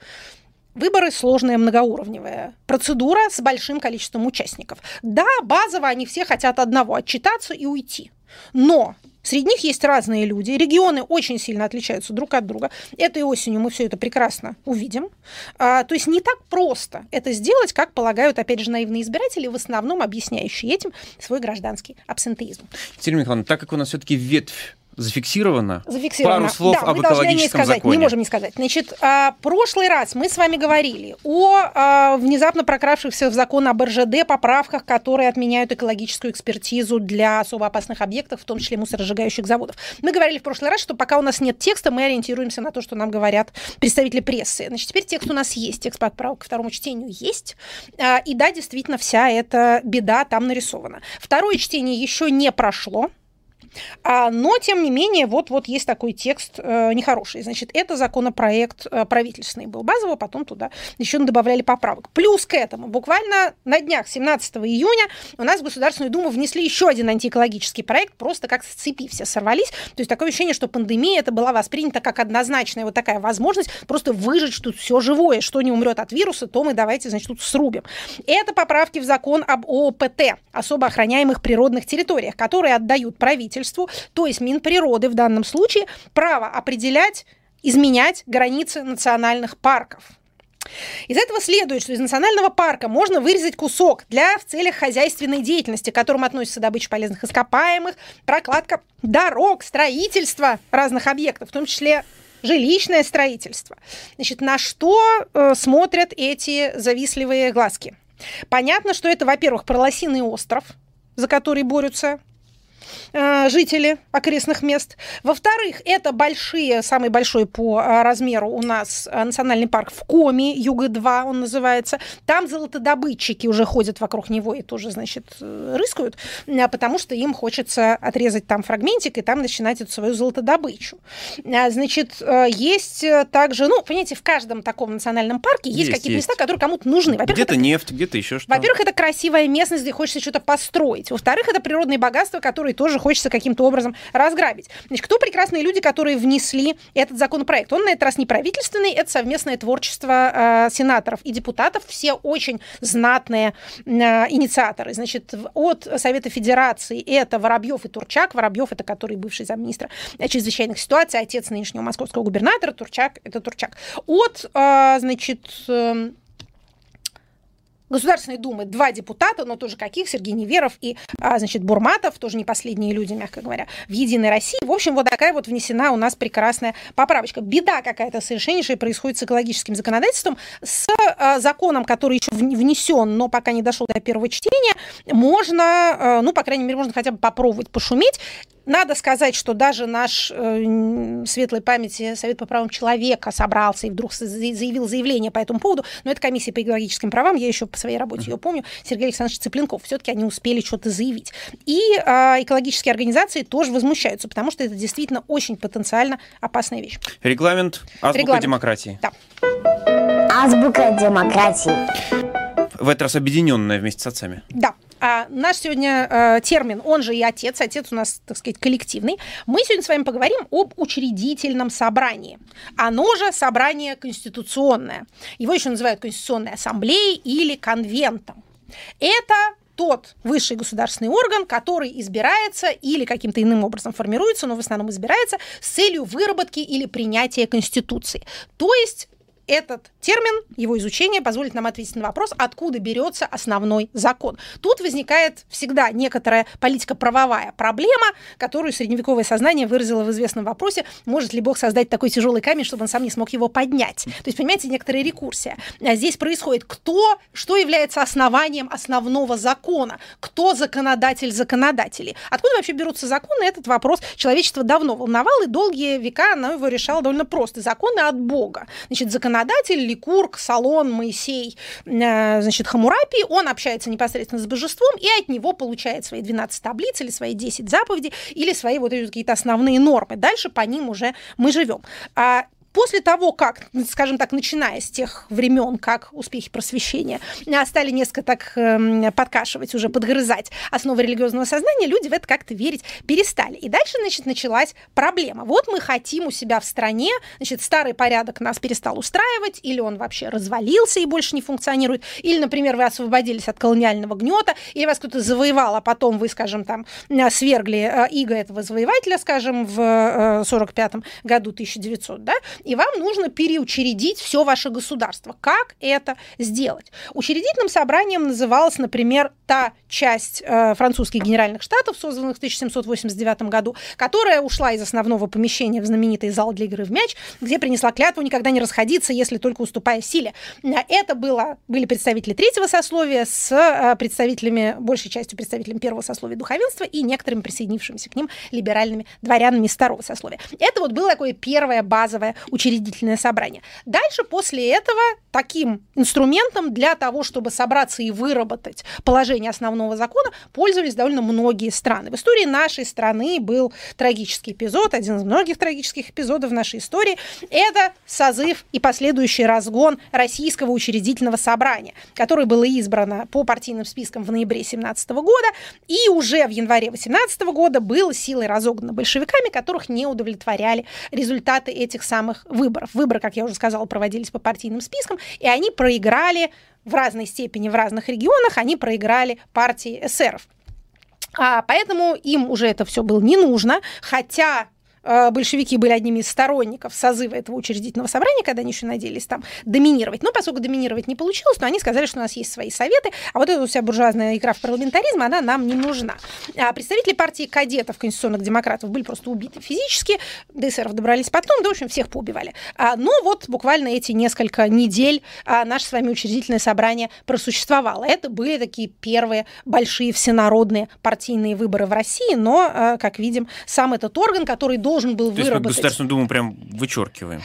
Выборы сложная многоуровневая процедура с большим количеством участников. Да, базово они все хотят одного – отчитаться и уйти. Но Среди них есть разные люди. Регионы очень сильно отличаются друг от друга. Этой осенью мы все это прекрасно увидим. А, то есть не так просто это сделать, как полагают, опять же, наивные избиратели, в основном объясняющие этим свой гражданский абсентеизм. Екатерина Михайловна, так как у нас все-таки ветвь зафиксировано. Зафиксировано. Пару слов да, об мы должны о ней экологическом сказать, законе. не можем не сказать. Значит, а, прошлый раз мы с вами говорили о а, внезапно прокравшихся в закон об РЖД поправках, которые отменяют экологическую экспертизу для особо опасных объектов, в том числе мусоросжигающих заводов. Мы говорили в прошлый раз, что пока у нас нет текста, мы ориентируемся на то, что нам говорят представители прессы. Значит, теперь текст у нас есть, текст поправок ко второму чтению есть. А, и да, действительно, вся эта беда там нарисована. Второе чтение еще не прошло. А, но, тем не менее, вот-вот есть такой текст э, нехороший. Значит, это законопроект э, правительственный был базовый, потом туда еще добавляли поправок. Плюс к этому, буквально на днях 17 июня у нас в Государственную Думу внесли еще один антиэкологический проект, просто как с цепи все сорвались. То есть такое ощущение, что пандемия это была воспринята как однозначная вот такая возможность просто выжить тут все живое, что не умрет от вируса, то мы давайте, значит, тут срубим. Это поправки в закон об ООПТ, особо охраняемых природных территориях, которые отдают правительству, то есть Минприроды в данном случае, право определять, изменять границы национальных парков. Из этого следует, что из национального парка можно вырезать кусок для в целях хозяйственной деятельности, к которым относится добыча полезных ископаемых, прокладка дорог, строительство разных объектов, в том числе жилищное строительство. Значит, на что э, смотрят эти завистливые глазки? Понятно, что это, во-первых, про лосиный остров, за который борются жители окрестных мест. Во-вторых, это большие, самый большой по э, размеру у нас э, национальный парк в Коми, Юга-2 он называется. Там золотодобытчики уже ходят вокруг него и тоже, значит, э, рыскают, э, потому что им хочется отрезать там фрагментик и там начинать эту свою золотодобычу. Значит, э, есть э, также, ну, понимаете, в каждом таком национальном парке есть, Есть, какие-то места, которые кому-то нужны. Где-то это нефть, где-то еще что. во-первых, это красивая местность, где хочется что-то построить. Во-вторых, это природные богатства, которые тоже хочется каким-то образом разграбить. Значит, кто прекрасные люди, которые внесли этот законопроект? Он на этот раз не правительственный, это совместное творчество э, сенаторов и депутатов, все очень знатные э, инициаторы. Значит, от Совета Федерации это Воробьев и Турчак. Воробьев это который бывший замминистра чрезвычайных ситуаций, отец нынешнего московского губернатора, Турчак это Турчак. От, э, значит, э, Государственной Думы два депутата, но тоже каких, Сергей Неверов и, а, значит, Бурматов, тоже не последние люди, мягко говоря, в «Единой России». В общем, вот такая вот внесена у нас прекрасная поправочка. Беда какая-то совершеннейшая происходит с экологическим законодательством, с а, законом, который еще внесен, но пока не дошел до первого чтения, можно, а, ну, по крайней мере, можно хотя бы попробовать пошуметь. Надо сказать, что даже наш э, светлой памяти Совет по правам человека собрался и вдруг заявил заявление по этому поводу, но это комиссия по экологическим правам, я еще по своей работе ее помню, Сергей Александрович Цыпленков, все-таки они успели что-то заявить. И э, экологические организации тоже возмущаются, потому что это действительно очень потенциально опасная вещь. Регламент азбука Регламент. демократии. Да. Азбука демократии. В этот раз объединенная вместе с отцами. Да. А наш сегодня э, термин, он же и отец, отец у нас, так сказать, коллективный. Мы сегодня с вами поговорим об учредительном собрании. Оно же собрание конституционное. Его еще называют Конституционной ассамблеей или конвентом. Это тот высший государственный орган, который избирается или каким-то иным образом формируется, но в основном избирается с целью выработки или принятия Конституции. То есть этот термин, его изучение позволит нам ответить на вопрос, откуда берется основной закон. Тут возникает всегда некоторая политико-правовая проблема, которую средневековое сознание выразило в известном вопросе, может ли Бог создать такой тяжелый камень, чтобы он сам не смог его поднять. То есть, понимаете, некоторая рекурсия. А здесь происходит кто, что является основанием основного закона, кто законодатель законодателей. Откуда вообще берутся законы, этот вопрос человечество давно волновал, и долгие века оно его решало довольно просто. Законы от Бога. Значит, законодатель законодатель, Ликург, Салон, Моисей, э, значит, Хамурапи, он общается непосредственно с божеством и от него получает свои 12 таблиц или свои 10 заповедей или свои вот какие-то основные нормы. Дальше по ним уже мы живем. А После того, как, скажем так, начиная с тех времен, как успехи просвещения стали несколько так э, подкашивать, уже подгрызать основы религиозного сознания, люди в это как-то верить перестали. И дальше, значит, началась проблема. Вот мы хотим у себя в стране, значит, старый порядок нас перестал устраивать, или он вообще развалился и больше не функционирует, или, например, вы освободились от колониального гнета, или вас кто-то завоевал, а потом вы, скажем, там, свергли э, иго этого завоевателя, скажем, в 45 э, году 1900, да, и вам нужно переучредить все ваше государство. Как это сделать? Учредительным собранием называлась, например, та часть э, французских генеральных штатов, созданных в 1789 году, которая ушла из основного помещения в знаменитый зал для игры в мяч, где принесла клятву никогда не расходиться, если только уступая силе. Это было, были представители третьего сословия с э, представителями, большей частью представителями первого сословия духовенства и некоторыми присоединившимися к ним либеральными дворянами второго сословия. Это вот было такое первое базовое учредительное собрание. Дальше после этого таким инструментом для того, чтобы собраться и выработать положение основного закона, пользовались довольно многие страны. В истории нашей страны был трагический эпизод, один из многих трагических эпизодов в нашей истории. Это созыв и последующий разгон Российского учредительного собрания, которое было избрано по партийным спискам в ноябре 17 года и уже в январе 18 года было силой разогнано большевиками, которых не удовлетворяли результаты этих самых выборов. Выборы, как я уже сказала, проводились по партийным спискам, и они проиграли в разной степени в разных регионах, они проиграли партии эсеров. А, поэтому им уже это все было не нужно, хотя большевики были одними из сторонников созыва этого учредительного собрания, когда они еще надеялись там доминировать. Но поскольку доминировать не получилось, то они сказали, что у нас есть свои советы, а вот эта вся буржуазная игра в парламентаризм, она нам не нужна. А представители партии кадетов, конституционных демократов, были просто убиты физически, до добрались потом, да, в общем, всех поубивали. А, но вот буквально эти несколько недель а, наше с вами учредительное собрание просуществовало. Это были такие первые большие всенародные партийные выборы в России, но, а, как видим, сам этот орган, который должен был То выработать... Есть мы Государственную Думу прям вычеркиваем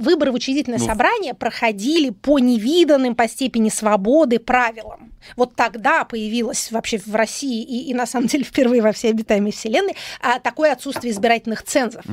выборы в учредительное Ну. собрание проходили по невиданным по степени свободы правилам. Вот тогда появилось вообще в России и, и на самом деле впервые во всей обитаемой вселенной а, такое отсутствие избирательных цензов.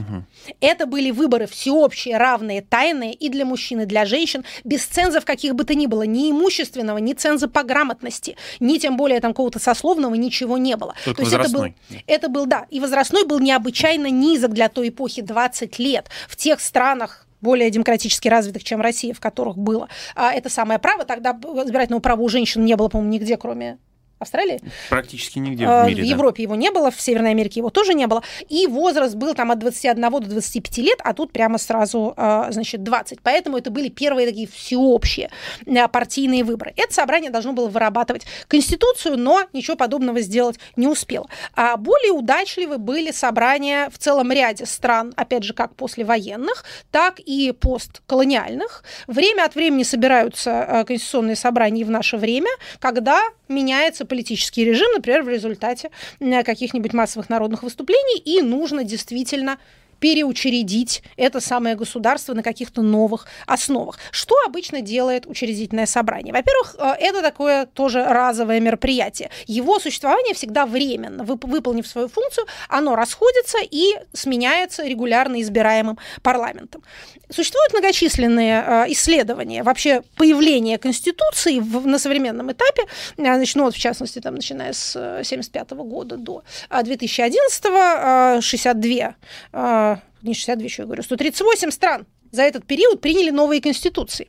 Это были выборы всеобщие, равные, тайные и для мужчин, и для женщин, без цензов каких бы то ни было, ни имущественного, ни ценза по грамотности, ни тем более там какого-то сословного, ничего не было. Только То есть это был, это был, да, и возрастной был необычайно низок для той эпохи 20 лет. В тех странах, более демократически развитых, чем Россия, в которых было а, это самое право. Тогда избирательного права у женщин не было, по-моему, нигде, кроме Австралии. Практически нигде в мире. В да. Европе его не было, в Северной Америке его тоже не было. И возраст был там от 21 до 25 лет, а тут прямо сразу, э, значит, 20. Поэтому это были первые такие всеобщие э, партийные выборы. Это собрание должно было вырабатывать Конституцию, но ничего подобного сделать не успело. А более удачливы были собрания в целом ряде стран, опять же, как послевоенных, так и постколониальных. Время от времени собираются конституционные собрания в наше время, когда меняется политический режим, например, в результате э, каких-нибудь массовых народных выступлений, и нужно действительно переучредить это самое государство на каких-то новых основах. Что обычно делает учредительное собрание? Во-первых, э, это такое тоже разовое мероприятие. Его существование всегда временно. Вып- Выполнив свою функцию, оно расходится и сменяется регулярно избираемым парламентом. Существуют многочисленные э, исследования вообще появления Конституции на современном этапе. Э, Значит, ну вот в частности, там, начиная с 1975 года до э, 2011 э, 62, э, не 62, еще я говорю, 138 стран за этот период приняли новые конституции.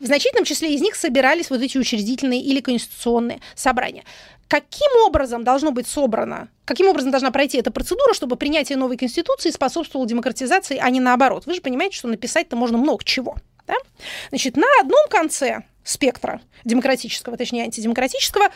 В значительном числе из них собирались вот эти учредительные или конституционные собрания. Каким образом должно быть собрано, каким образом должна пройти эта процедура, чтобы принятие новой конституции способствовало демократизации, а не наоборот? Вы же понимаете, что написать-то можно много чего. Да? Значит, на одном конце спектра демократического, точнее антидемократического,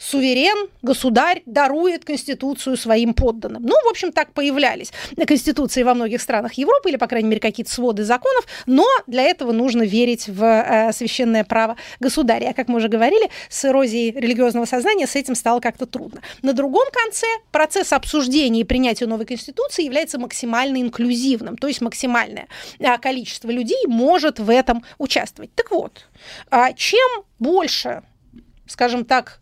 суверен, государь дарует Конституцию своим подданным. Ну, в общем, так появлялись Конституции во многих странах Европы, или, по крайней мере, какие-то своды законов, но для этого нужно верить в э, священное право государя. А как мы уже говорили, с эрозией религиозного сознания с этим стало как-то трудно. На другом конце процесс обсуждения и принятия новой Конституции является максимально инклюзивным, то есть максимальное э, количество людей может в этом участвовать. Так вот, а, чем больше, скажем так,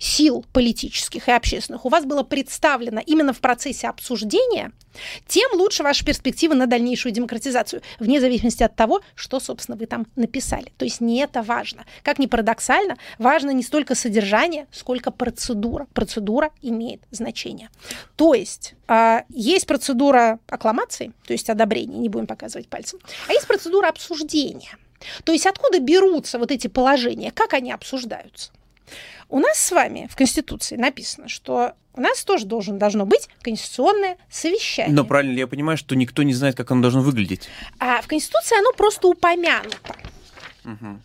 сил политических и общественных у вас было представлено именно в процессе обсуждения, тем лучше ваши перспективы на дальнейшую демократизацию, вне зависимости от того, что, собственно, вы там написали. То есть не это важно. Как ни парадоксально, важно не столько содержание, сколько процедура. Процедура имеет значение. То есть а, есть процедура аккламации, то есть одобрения, не будем показывать пальцем, а есть процедура обсуждения. То есть откуда берутся вот эти положения, как они обсуждаются. У нас с вами в Конституции написано, что у нас тоже должен, должно быть конституционное совещание. Но правильно ли я понимаю, что никто не знает, как оно должно выглядеть? А в Конституции оно просто упомянуто. Мгм.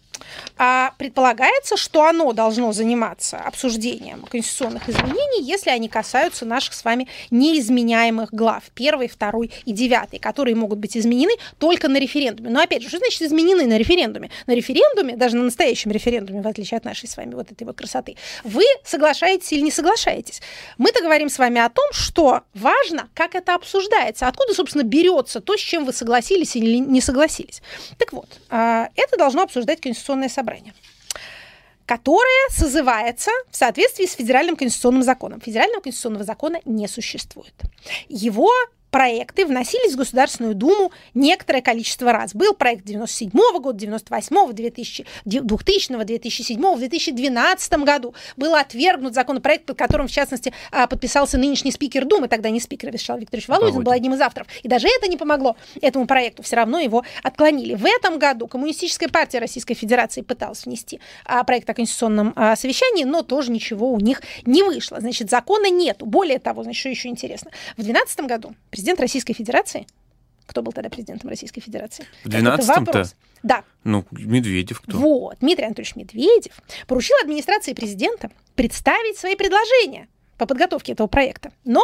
А предполагается, что оно должно заниматься обсуждением конституционных изменений, если они касаются наших с вами неизменяемых глав, первой, второй и девятой, которые могут быть изменены только на референдуме. Но опять же, что значит изменены на референдуме? На референдуме, даже на настоящем референдуме, в отличие от нашей с вами вот этой вот красоты, вы соглашаетесь или не соглашаетесь. Мы-то говорим с вами о том, что важно, как это обсуждается, откуда, собственно, берется то, с чем вы согласились или не согласились. Так вот, а, это должно обсуждать конституционное собрание которое созывается в соответствии с федеральным конституционным законом. Федерального конституционного закона не существует. Его проекты вносились в Государственную Думу некоторое количество раз. Был проект 97 года, 98 2000, 2000 2007 2012 году. Был отвергнут законопроект, под которым, в частности, а, подписался нынешний спикер Думы, тогда не спикер, Вячеслав Викторович Володин, Володин. был одним из авторов. И даже это не помогло этому проекту, все равно его отклонили. В этом году Коммунистическая партия Российской Федерации пыталась внести а, проект о конституционном а, совещании, но тоже ничего у них не вышло. Значит, закона нету. Более того, значит, что еще интересно, в 2012 году президент Российской Федерации, кто был тогда президентом Российской Федерации? В Это 12-м-то? вопрос. Да, Ну, Медведев кто? вот, Дмитрий Анатольевич Медведев поручил администрации президента представить свои предложения по подготовке этого проекта. Но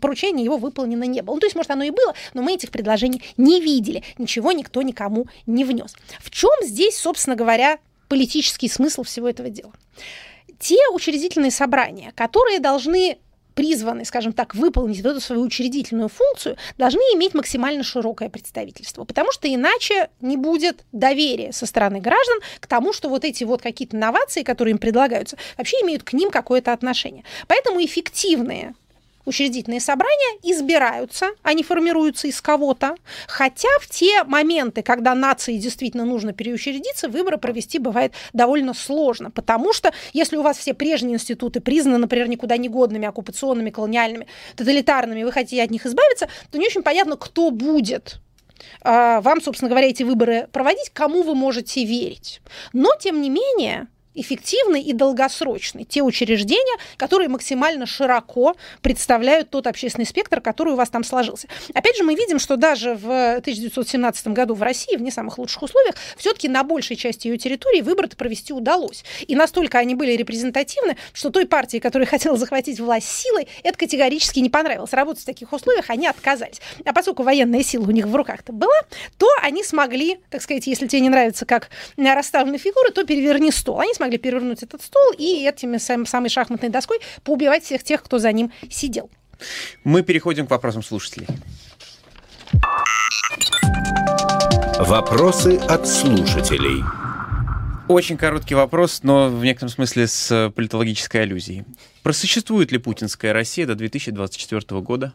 поручение его выполнено не было. Ну, то есть, может, оно и было, но мы этих предложений не видели. Ничего никто никому не внес. В чем здесь, собственно говоря, политический смысл всего этого дела? Те учредительные собрания, которые должны призваны, скажем так, выполнить эту свою учредительную функцию, должны иметь максимально широкое представительство, потому что иначе не будет доверия со стороны граждан к тому, что вот эти вот какие-то новации, которые им предлагаются, вообще имеют к ним какое-то отношение. Поэтому эффективные учредительные собрания избираются, они формируются из кого-то, хотя в те моменты, когда нации действительно нужно переучредиться, выборы провести бывает довольно сложно, потому что если у вас все прежние институты признаны, например, никуда не годными, оккупационными, колониальными, тоталитарными, вы хотите от них избавиться, то не очень понятно, кто будет а, вам, собственно говоря, эти выборы проводить, кому вы можете верить. Но, тем не менее, эффективный и долгосрочный. Те учреждения, которые максимально широко представляют тот общественный спектр, который у вас там сложился. Опять же, мы видим, что даже в 1917 году в России, в не самых лучших условиях, все-таки на большей части ее территории выборы провести удалось. И настолько они были репрезентативны, что той партии, которая хотела захватить власть силой, это категорически не понравилось. Работать в таких условиях они отказались. А поскольку военная сила у них в руках-то была, то они смогли, так сказать, если тебе не нравится, как расставлены фигуры, то переверни стол. Они смогли могли перевернуть этот стол и этими сам, самой шахматной доской поубивать всех тех, кто за ним сидел. Мы переходим к вопросам слушателей. Вопросы от слушателей. Очень короткий вопрос, но в некотором смысле с политологической аллюзией. Просуществует ли путинская Россия до 2024 года?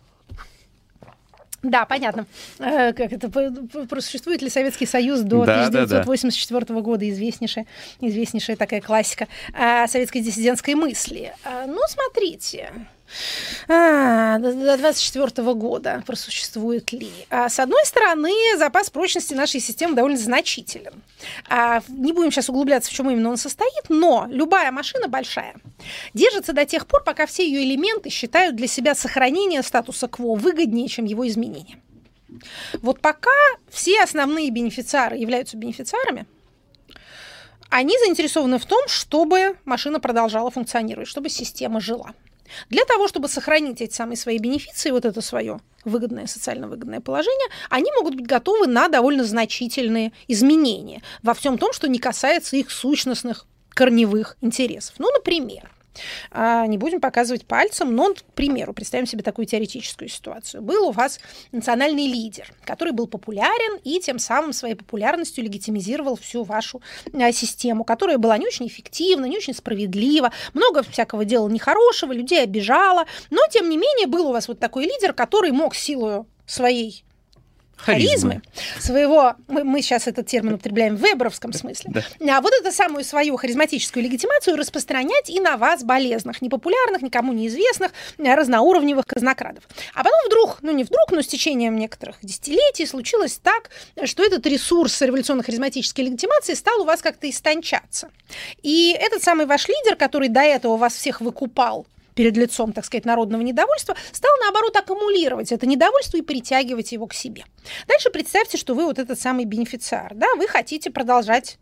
Да, понятно. Э, как это существует ли Советский Союз до да, 1984 да, да. года известнейшая, известнейшая такая классика э, советской диссидентской мысли. Э, ну, смотрите. А, до 24 года просуществует ли? А, с одной стороны, запас прочности нашей системы довольно значителен. А, не будем сейчас углубляться, в чем именно он состоит, но любая машина большая держится до тех пор, пока все ее элементы считают для себя сохранение статуса кво выгоднее, чем его изменение. Вот пока все основные бенефициары являются бенефициарами, они заинтересованы в том, чтобы машина продолжала функционировать, чтобы система жила. Для того, чтобы сохранить эти самые свои бенефиции, вот это свое выгодное, социально выгодное положение, они могут быть готовы на довольно значительные изменения во всем том, что не касается их сущностных корневых интересов. Ну, например, не будем показывать пальцем, но, к примеру, представим себе такую теоретическую ситуацию. Был у вас национальный лидер, который был популярен и тем самым своей популярностью легитимизировал всю вашу а, систему, которая была не очень эффективна, не очень справедлива, много всякого дела нехорошего, людей обижала, но, тем не менее, был у вас вот такой лидер, который мог силою своей харизмы, своего, мы, мы сейчас этот термин употребляем в веберовском смысле, да. а вот эту самую свою харизматическую легитимацию распространять и на вас, болезных, непопулярных, никому неизвестных, разноуровневых казнокрадов. А потом вдруг, ну не вдруг, но с течением некоторых десятилетий случилось так, что этот ресурс революционно-харизматической легитимации стал у вас как-то истончаться. И этот самый ваш лидер, который до этого вас всех выкупал, перед лицом, так сказать, народного недовольства, стал, наоборот, аккумулировать это недовольство и притягивать его к себе. Дальше представьте, что вы вот этот самый бенефициар, да, вы хотите продолжать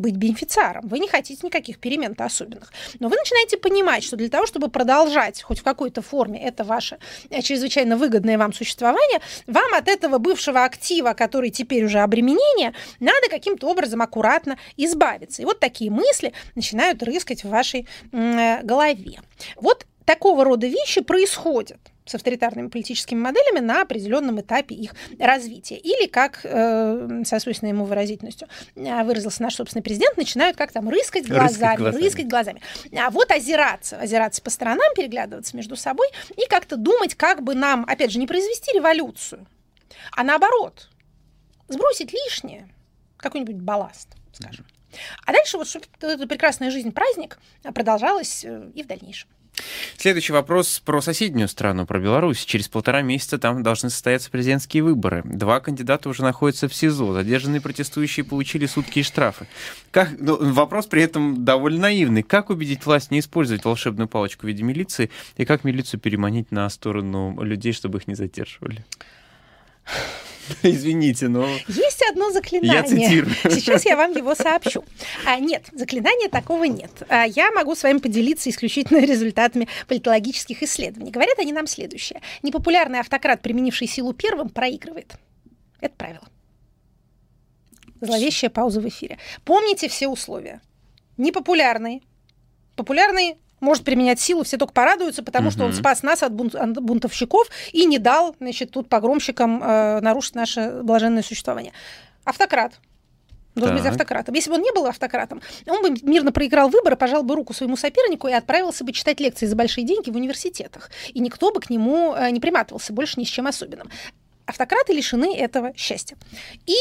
быть бенефициаром. Вы не хотите никаких перемен-то особенных. Но вы начинаете понимать, что для того, чтобы продолжать хоть в какой-то форме это ваше э, чрезвычайно выгодное вам существование, вам от этого бывшего актива, который теперь уже обременение, надо каким-то образом аккуратно избавиться. И вот такие мысли начинают рыскать в вашей э, голове. Вот такого рода вещи происходят с авторитарными политическими моделями на определенном этапе их развития. Или, как э, со свойственной ему выразительностью э, выразился наш собственный президент, начинают как там рыскать глазами, рыскать глазами. Рыскать глазами. А вот озираться, озираться по сторонам, переглядываться между собой и как-то думать, как бы нам, опять же, не произвести революцию, а наоборот, сбросить лишнее, какой-нибудь балласт, скажем. А дальше вот, чтобы эта прекрасная жизнь, праздник продолжалась э, и в дальнейшем. Следующий вопрос про соседнюю страну, про Беларусь. Через полтора месяца там должны состояться президентские выборы. Два кандидата уже находятся в СИЗО. Задержанные протестующие получили сутки и штрафы. Как, ну, вопрос при этом довольно наивный. Как убедить власть не использовать волшебную палочку в виде милиции? И как милицию переманить на сторону людей, чтобы их не задерживали? Извините, но... Есть одно заклинание. Я цитирую. Сейчас я вам его сообщу. А, нет, заклинания такого нет. А, я могу с вами поделиться исключительно результатами политологических исследований. Говорят они нам следующее. Непопулярный автократ, применивший силу первым, проигрывает. Это правило. Зловещая пауза в эфире. Помните все условия. Непопулярный. Популярный может применять силу, все только порадуются, потому угу. что он спас нас от, бунт, от бунтовщиков и не дал, значит, тут погромщикам э, нарушить наше блаженное существование. Автократ. Должен так. быть автократом. Если бы он не был автократом, он бы мирно проиграл выборы, пожал бы руку своему сопернику и отправился бы читать лекции за большие деньги в университетах. И никто бы к нему э, не приматывался больше ни с чем особенным. Автократы лишены этого счастья. И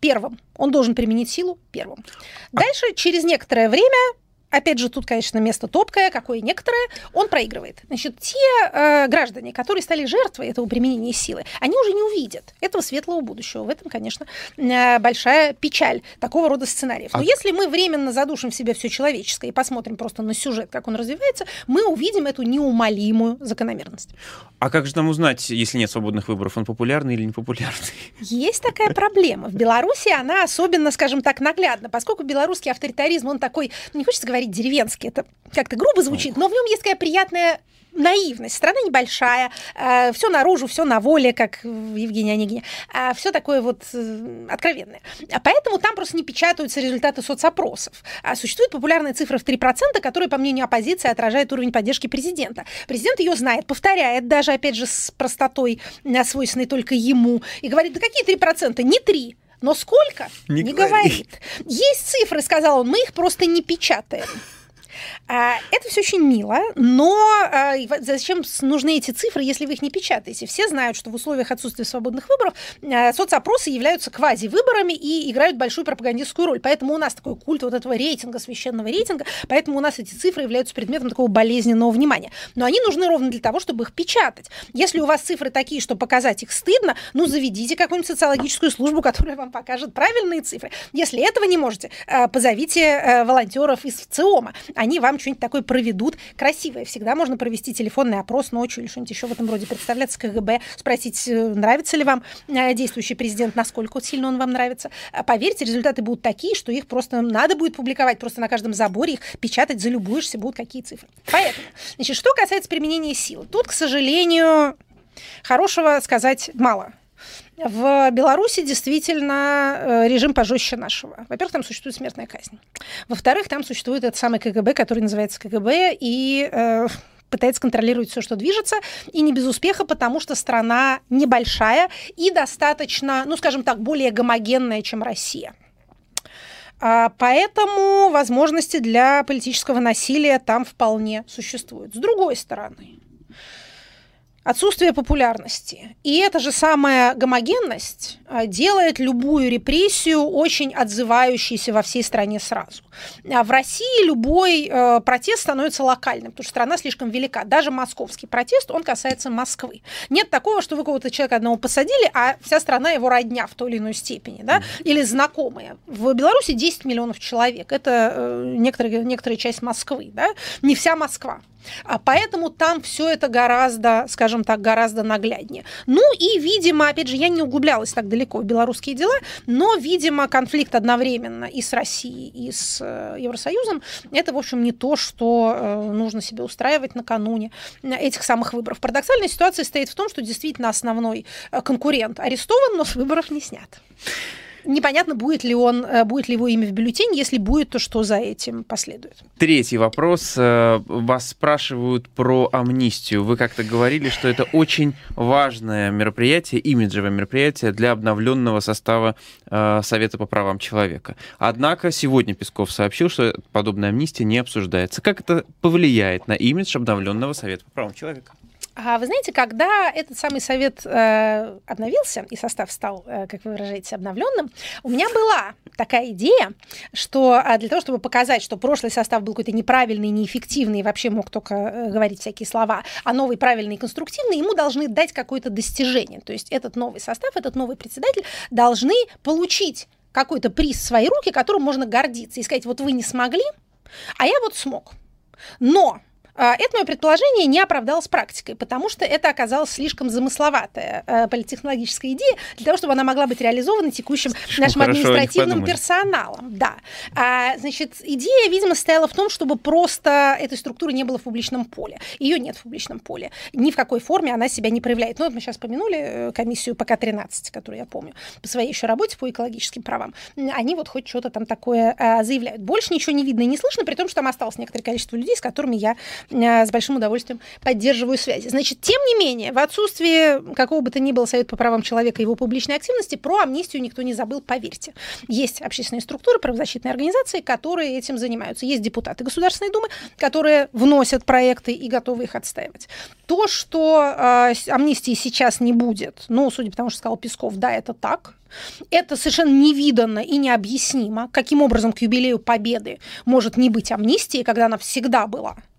первым. Он должен применить силу первым. А Дальше, через некоторое время, опять же, тут, конечно, место топкое, какое некоторое, он проигрывает. Значит, те э, граждане, которые стали жертвой этого применения силы, они уже не увидят этого светлого будущего. В этом, конечно, э, большая печаль такого рода сценариев. Но а... если мы временно задушим в себе все человеческое и посмотрим просто на сюжет, как он развивается, мы увидим эту неумолимую закономерность. А как же нам узнать, если нет свободных выборов, он популярный или не популярный? Есть такая проблема. В Беларуси она особенно, скажем так, наглядна, поскольку белорусский авторитаризм, он такой, не хочется говорить говорить деревенский, это как-то грубо звучит, но в нем есть такая приятная наивность. Страна небольшая, э, все наружу, все на воле, как Евгения Онегиня. Э, все такое вот э, откровенное. А поэтому там просто не печатаются результаты соцопросов. А существует популярная цифра в 3%, которая, по мнению оппозиции, отражает уровень поддержки президента. Президент ее знает, повторяет даже, опять же, с простотой, э, свойственной только ему, и говорит, да какие 3%? Не 3, но сколько? Не, не говорит. Есть цифры, сказал он, мы их просто не печатаем. А, это все очень мило, но а, зачем нужны эти цифры, если вы их не печатаете? Все знают, что в условиях отсутствия свободных выборов а, соцопросы являются квази-выборами и играют большую пропагандистскую роль. Поэтому у нас такой культ вот этого рейтинга, священного рейтинга, поэтому у нас эти цифры являются предметом такого болезненного внимания. Но они нужны ровно для того, чтобы их печатать. Если у вас цифры такие, что показать их стыдно, ну, заведите какую-нибудь социологическую службу, которая вам покажет правильные цифры. Если этого не можете, позовите волонтеров из ЦИОМа. Они вам что-нибудь такое проведут красивое. Всегда можно провести телефонный опрос ночью или что-нибудь еще в этом роде, представляться КГБ, спросить, э, нравится ли вам э, действующий президент, насколько сильно он вам нравится. А поверьте, результаты будут такие, что их просто надо будет публиковать просто на каждом заборе, их печатать, залюбуешься, будут какие цифры. Поэтому, значит, что касается применения силы, тут, к сожалению, хорошего сказать мало. В Беларуси действительно э, режим пожестче нашего. Во-первых, там существует смертная казнь. Во-вторых, там существует этот самый КГБ, который называется КГБ, и э, пытается контролировать все, что движется, и не без успеха, потому что страна небольшая и достаточно, ну, скажем так, более гомогенная, чем Россия. А, поэтому возможности для политического насилия там вполне существуют. С другой стороны, отсутствие популярности. И эта же самая гомогенность а, делает любую репрессию очень отзывающейся во всей стране сразу. А в России любой э, протест становится локальным, потому что страна слишком велика. Даже московский протест, он касается Москвы. Нет такого, что вы кого-то человека одного посадили, а вся страна его родня в той или иной степени, да, или знакомые. В Беларуси 10 миллионов человек. Это э, некоторая, некоторая часть Москвы, да, не вся Москва. А поэтому там все это гораздо, скажем так, гораздо нагляднее. Ну и, видимо, опять же, я не углублялась так далеко в белорусские дела, но, видимо, конфликт одновременно и с Россией, и с э, Евросоюзом, это, в общем, не то, что э, нужно себе устраивать накануне этих самых выборов. Парадоксальная ситуация стоит в том, что действительно основной э, конкурент арестован, но с выборов не снят. Непонятно, будет ли он, э, будет ли его имя в бюллетене. Если будет, то что за этим последует? Третий вопрос. Э, вас спрашивают про амнистию. Вы как-то говорили, что это очень важное мероприятие, имиджевое мероприятие для обновленного состава э, Совета по правам человека. Однако сегодня Песков сообщил, что подобная амнистия не обсуждается. Как это повлияет на имидж обновленного Совета по правам человека? А вы знаете, когда этот самый совет э, обновился и состав стал, э, как вы выражаете, обновленным, у меня была такая идея, что э, для того, чтобы показать, что прошлый состав был какой-то неправильный, неэффективный и вообще мог только э, говорить всякие слова, а новый правильный и конструктивный, ему должны дать какое-то достижение. То есть этот новый состав, этот новый председатель должны получить какой-то приз в свои руки, которым можно гордиться и сказать, вот вы не смогли, а я вот смог. Но А, это мое предположение не оправдалось практикой, потому что это оказалось слишком замысловатая э, политтехнологическая идея для того, чтобы она могла быть реализована текущим Слишком нашим административным персоналом. Да. А, значит, идея, видимо, состояла в том, чтобы просто этой структуры не было в публичном поле. Ее нет в публичном поле. Ни в какой форме она себя не проявляет. Ну, вот мы сейчас помянули э, комиссию ПК-13, которую я помню, по своей еще работе по экологическим правам. Они вот хоть что-то там такое а, заявляют. Больше ничего не видно и не слышно, при том, что там осталось некоторое количество людей, с которыми я а, с большим удовольствием поддерживаю связи. Значит, тем не менее, в отсутствии какого бы то ни было Совета по правам человека и его публичной активности, про амнистию никто не забыл, поверьте. Есть общественные структуры, правозащитные организации, которые этим занимаются. Есть депутаты Государственной Думы, которые вносят проекты и готовы их отстаивать. То, что э, амнистии сейчас не будет, ну, судя по тому, что сказал Песков, да, это так. Это совершенно невиданно и необъяснимо, каким образом к юбилею Победы может не быть амнистии, когда она всегда была э,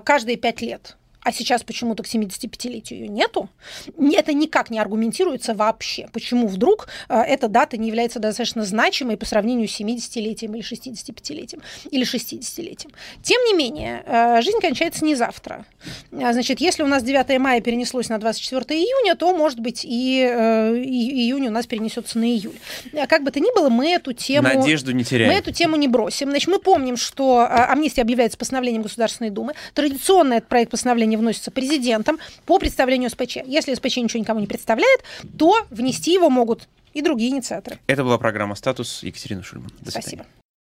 каждые пять лет. А сейчас почему-то к 75-летию ее нету. Это никак не аргументируется вообще. Почему вдруг э, эта дата не является достаточно значимой по сравнению с 70-летием или 65-летием или 60-летием. Тем не менее, э, жизнь кончается не завтра. А, Значит, если у нас 9 мая перенеслось на 24 июня, то, может быть, и, э, и- июнь у нас перенесется на июль. Как бы то ни было, мы эту тему... Надежду не Мы теряем. эту тему не бросим. Значит, мы помним, что амнистия объявляется постановлением Государственной Думы. Традиционно этот проект постановления вносится президентом по представлению СПЧ. Если СПЧ ничего никому не представляет, то внести его могут и другие инициаторы. Это была программа «Статус». Екатерина Шульман. До свидания. Спасибо.